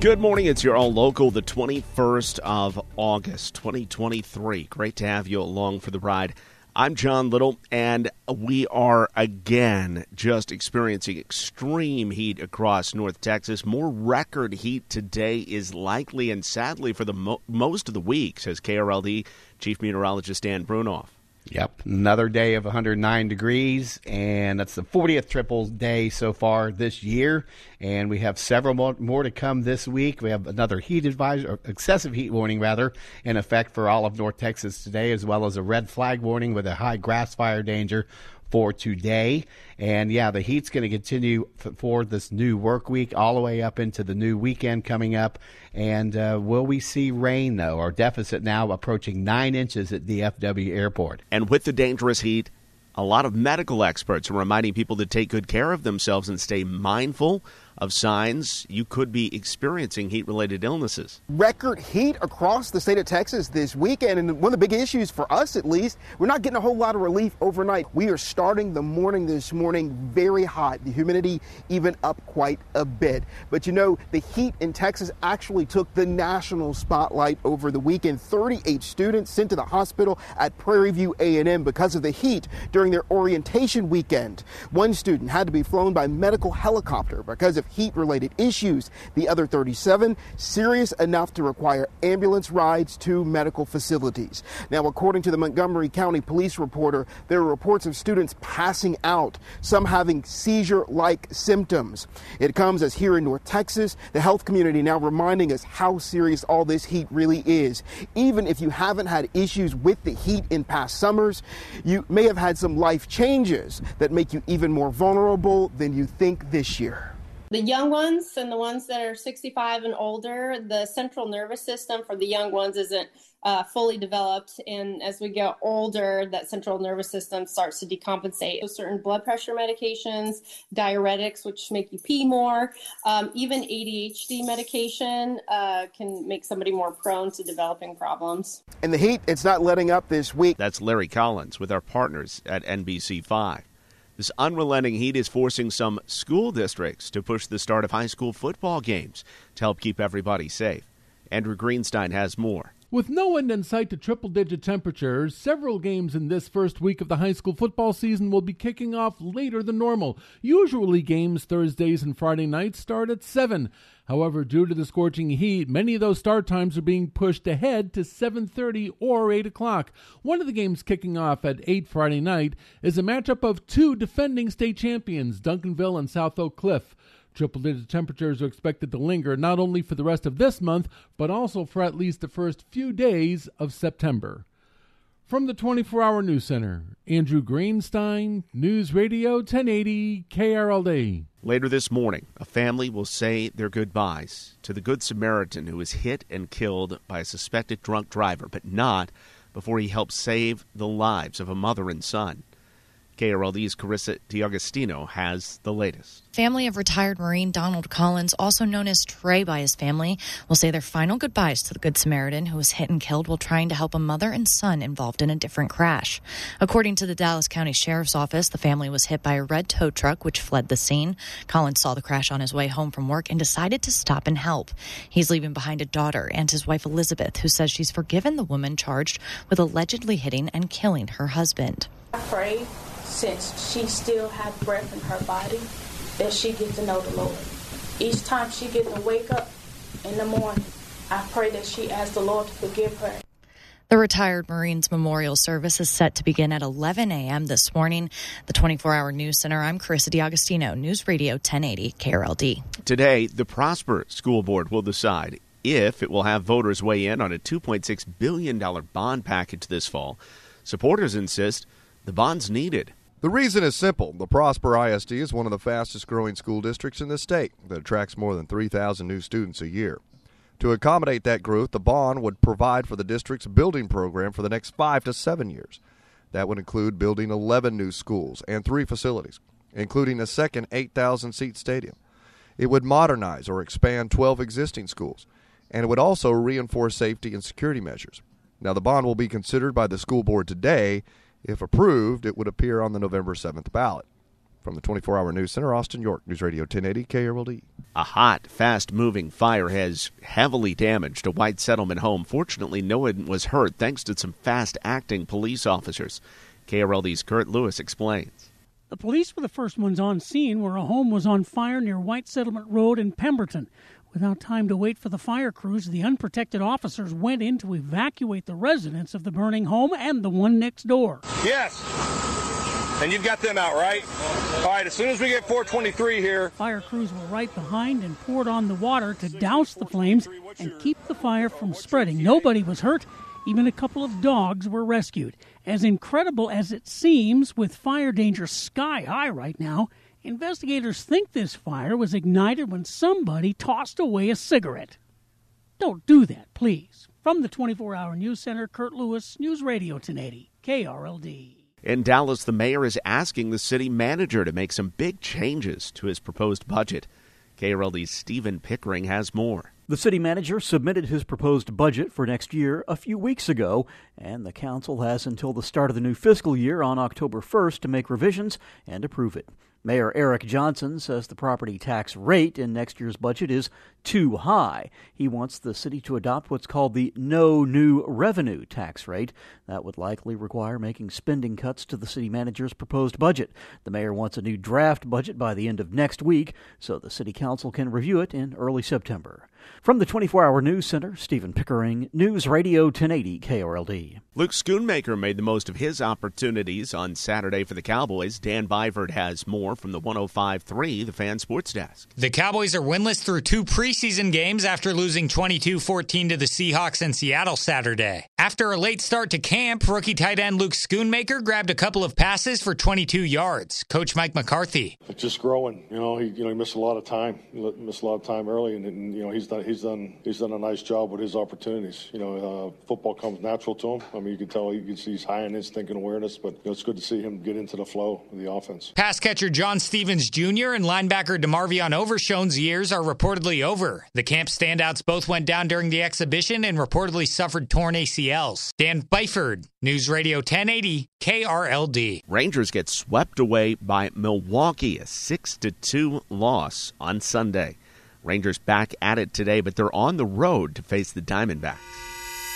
Good morning. It's your all local, the 21st of August, 2023. Great to have you along for the ride. I'm John Little, and we are again just experiencing extreme heat across North Texas. More record heat today is likely and sadly for the mo- most of the week, says KRLD Chief Meteorologist Dan Brunoff. Yep, another day of 109 degrees, and that's the 40th triple day so far this year. And we have several more, more to come this week. We have another heat advisory, excessive heat warning rather, in effect for all of North Texas today, as well as a red flag warning with a high grass fire danger for today. And yeah, the heat's going to continue for this new work week all the way up into the new weekend coming up. And uh, will we see rain, though? Our deficit now approaching nine inches at DFW Airport. And with the dangerous heat, a lot of medical experts are reminding people to take good care of themselves and stay mindful of signs you could be experiencing heat related illnesses. record heat across the state of Texas this weekend. And one of the big issues for us, at least, we're not getting a whole lot of relief overnight. We are starting the morning this morning very hot, the humidity even up quite a bit. But you know, the heat in Texas actually took the national spotlight over the weekend. 38 students sent to the hospital at Prairie View A&M because of the heat during their orientation weekend. One student had to be flown by medical helicopter because of heat related issues. The other 37 serious enough to require ambulance rides to medical facilities. Now, according to the Montgomery County Police reporter, there are reports of students passing out, some having seizure like symptoms. It comes as here in North Texas, the health community now reminding us how serious all this heat really is. Even if you haven't had issues with the heat in past summers, you may have had some life changes that make you even more vulnerable than you think this year. The young ones and the ones that are 65 and older, the central nervous system for the young ones isn't uh, fully developed. And as we get older, that central nervous system starts to decompensate. So certain blood pressure medications, diuretics, which make you pee more, um, even ADHD medication uh, can make somebody more prone to developing problems. And the heat, it's not letting up this week. That's Larry Collins with our partners at NBC5. This unrelenting heat is forcing some school districts to push the start of high school football games to help keep everybody safe. Andrew Greenstein has more. With no end in sight to triple digit temperatures, several games in this first week of the high school football season will be kicking off later than normal. Usually, games Thursdays and Friday nights start at 7. However, due to the scorching heat, many of those start times are being pushed ahead to 7:30 or 8 o'clock. One of the games kicking off at 8 Friday night is a matchup of two defending state champions, Duncanville and South Oak Cliff. Triple digit temperatures are expected to linger not only for the rest of this month, but also for at least the first few days of September. From the 24 hour news center, Andrew Greenstein, News Radio 1080 KRLD. Later this morning, a family will say their goodbyes to the Good Samaritan who was hit and killed by a suspected drunk driver, but not before he helped save the lives of a mother and son. KRLD's Carissa D'Agostino has the latest. Family of retired Marine Donald Collins, also known as Trey by his family, will say their final goodbyes to the Good Samaritan who was hit and killed while trying to help a mother and son involved in a different crash. According to the Dallas County Sheriff's Office, the family was hit by a red tow truck which fled the scene. Collins saw the crash on his way home from work and decided to stop and help. He's leaving behind a daughter and his wife Elizabeth, who says she's forgiven the woman charged with allegedly hitting and killing her husband. I pray since she still has breath in her body that she gets to know the Lord. Each time she gets to wake up in the morning, I pray that she asks the Lord to forgive her. The retired Marines memorial service is set to begin at 11 a.m. this morning. The 24 hour news center. I'm Carissa D'Agostino, News Radio 1080 KRLD. Today, the Prosper School Board will decide if it will have voters weigh in on a $2.6 billion bond package this fall. Supporters insist the bond's needed. The reason is simple. The Prosper ISD is one of the fastest growing school districts in the state that attracts more than 3,000 new students a year. To accommodate that growth, the bond would provide for the district's building program for the next five to seven years. That would include building 11 new schools and three facilities, including a second 8,000 seat stadium. It would modernize or expand 12 existing schools, and it would also reinforce safety and security measures. Now, the bond will be considered by the school board today if approved, it would appear on the November 7th ballot. From the 24 hour news center, Austin, York, News Radio 1080 KRLD. A hot, fast moving fire has heavily damaged a white settlement home. Fortunately, no one was hurt thanks to some fast acting police officers. KRLD's Kurt Lewis explains. The police were the first ones on scene where a home was on fire near White Settlement Road in Pemberton. Without time to wait for the fire crews, the unprotected officers went in to evacuate the residents of the burning home and the one next door. Yes. And you've got them out, right? All right, as soon as we get 423 here. Fire crews were right behind and poured on the water to douse the flames and keep the fire from spreading. Nobody was hurt. Even a couple of dogs were rescued. As incredible as it seems, with fire danger sky high right now, Investigators think this fire was ignited when somebody tossed away a cigarette. Don't do that, please. From the 24 hour news center, Kurt Lewis, News Radio 1080, KRLD. In Dallas, the mayor is asking the city manager to make some big changes to his proposed budget. KRLD's Stephen Pickering has more. The city manager submitted his proposed budget for next year a few weeks ago, and the council has until the start of the new fiscal year on October 1st to make revisions and approve it. Mayor Eric Johnson says the property tax rate in next year's budget is too high. He wants the city to adopt what's called the no new revenue tax rate. That would likely require making spending cuts to the city manager's proposed budget. The mayor wants a new draft budget by the end of next week so the city council can review it in early September. From the 24 Hour News Center, Stephen Pickering, News Radio 1080 KRLD. Luke Schoonmaker made the most of his opportunities on Saturday for the Cowboys. Dan Byford has more from the 105.3, the fan sports desk. The Cowboys are winless through two preseason games after losing 22 14 to the Seahawks in Seattle Saturday. After a late start to camp, rookie tight end Luke Schoonmaker grabbed a couple of passes for 22 yards. Coach Mike McCarthy. It's just growing. You know, he you know he missed a lot of time. He missed a lot of time early, and, and you know he's done he's done he's done a nice job with his opportunities. You know, uh, football comes natural to him. I mean, you can tell you can see he's high in instinct and awareness, but you know, it's good to see him get into the flow of the offense. Pass catcher John Stephens Jr. and linebacker DeMarvion Overshown's years are reportedly over. The camp standouts both went down during the exhibition and reportedly suffered torn ACLs. Dan Byford, News Radio 1080 KRLD. Rangers get swept away by Milwaukee, a 6 2 loss on Sunday. Rangers back at it today, but they're on the road to face the Diamondbacks.